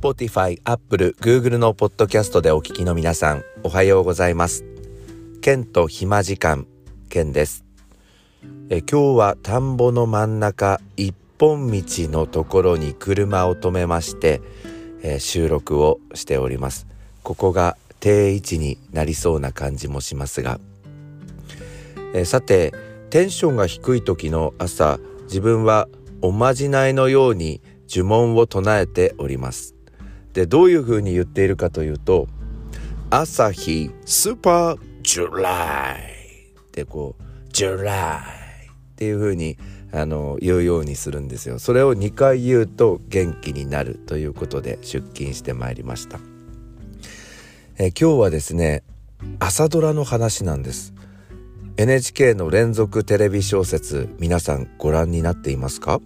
Spotify、Apple、Google のポッドキャストでお聞きの皆さん、おはようございます。ケンと暇時間、ケンです。え今日は田んぼの真ん中、一本道のところに車を止めまして、え収録をしております。ここが定位置になりそうな感じもしますが、えさて、テンションが低い時の朝、自分はおまじないのように呪文を唱えております。で、どういうふうに言っているかというと、朝日スーパージュライってこう、ジュライっていうふうにあの言うようにするんですよ。それを2回言うと元気になるということで出勤してまいりました。え今日はですね、朝ドラの話なんです。NHK の連続テレビ小説皆さんご覧になっていますか？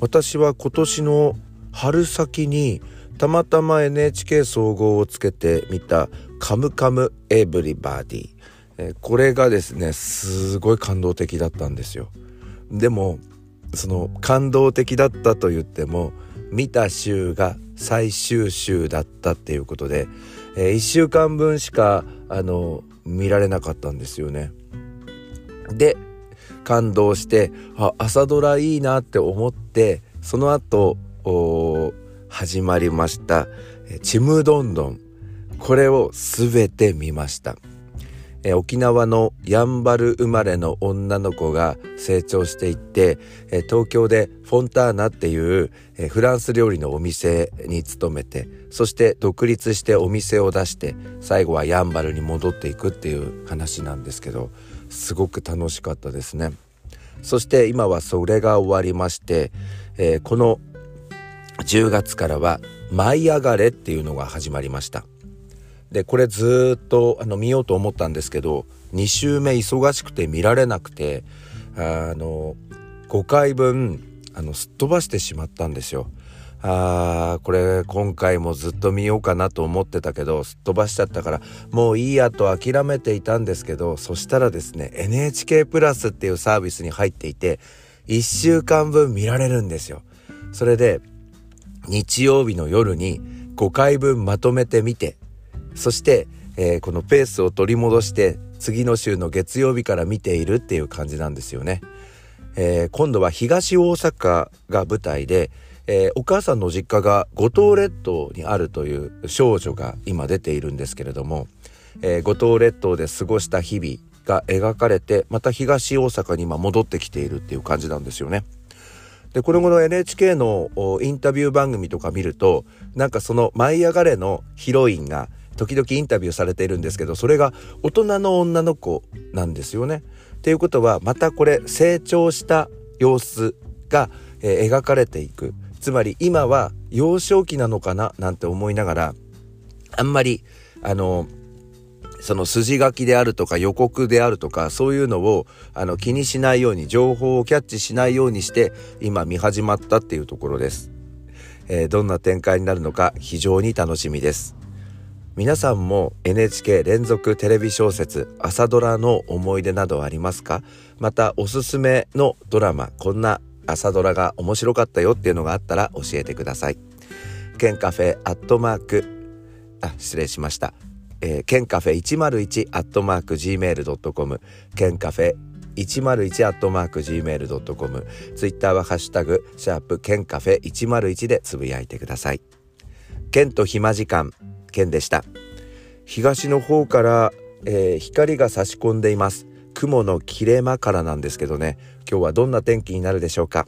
私は今年の春先にたまたま NHK 総合をつけてみた「カムカムエブリバディ」えこれがですねすごい感動的だったんですよ。でもその感動的だったと言っても見た週が最終週だったっていうことで、えー、1週間分しかあの見られなかったんですよね。で感動してあ朝ドラいいなって思ってその後始まりました「ちむどんどん」これを全て見ました。え沖縄のやんばる生まれの女の子が成長していって、え東京でフォンターナっていう、えフランス料理のお店に勤めてそして独立してお店を出して最後はやんばるに戻っていくっていう話なんですけどすごく楽しかったですね。そして今はそれが終わりまして、えー、この10月からは「舞い上がれ」っていうのが始まりましたでこれずっとあの見ようと思ったんですけど2週目忙しくて見られなくてあの5回分あのすっ飛ばしてしまったんですよあーこれ今回もずっと見ようかなと思ってたけどすっ飛ばしちゃったからもういいやと諦めていたんですけどそしたらですね NHK プラスっていうサービスに入っていて1週間分見られるんですよ。それで日曜日の夜に5回分まとめてみてそして、えー、このペースを取り戻して次の週の月曜日から見ているっていう感じなんですよね。えー、今度は東大阪が舞台でえー、お母さんの実家が五島列島にあるという少女が今出ているんですけれども、えー、五島列島で過ごした日々が描かれてまた東大阪に今戻ってきているっていう感じなんですよね。でこれ後の NHK のインタビュー番組とか見るとなんかその「舞い上がれ」のヒロインが時々インタビューされているんですけどそれが大人の女の子なんですよね。っていうことはまたこれ成長した様子が、えー、描かれていくつまり今は幼少期なのかななんて思いながらあんまりあのその筋書きであるとか予告であるとかそういうのをあの気にしないように情報をキャッチしないようにして今見始まったっていうところです、えー、どんな展開になるのか非常に楽しみです皆さんも NHK 連続テレビ小説朝ドラの思い出などありますか？またおすすめのドラマこんな朝ドラが面白かったよっていうのがあったら教えてください。ケンカフェアットマークあ失礼しました。えー、ケンカフェ101アットマーク gmail.com ケンカフェ101アットマーク gmail.com ツイッターはハッシュタグシャープケンカフェ101でつぶやいてください。ケンと暇時間ケンでした。東の方から、えー、光が差し込んでいます。雲の切れ間からなんですけどね今日はどんな天気になるでしょうか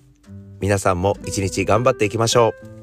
皆さんも一日頑張っていきましょう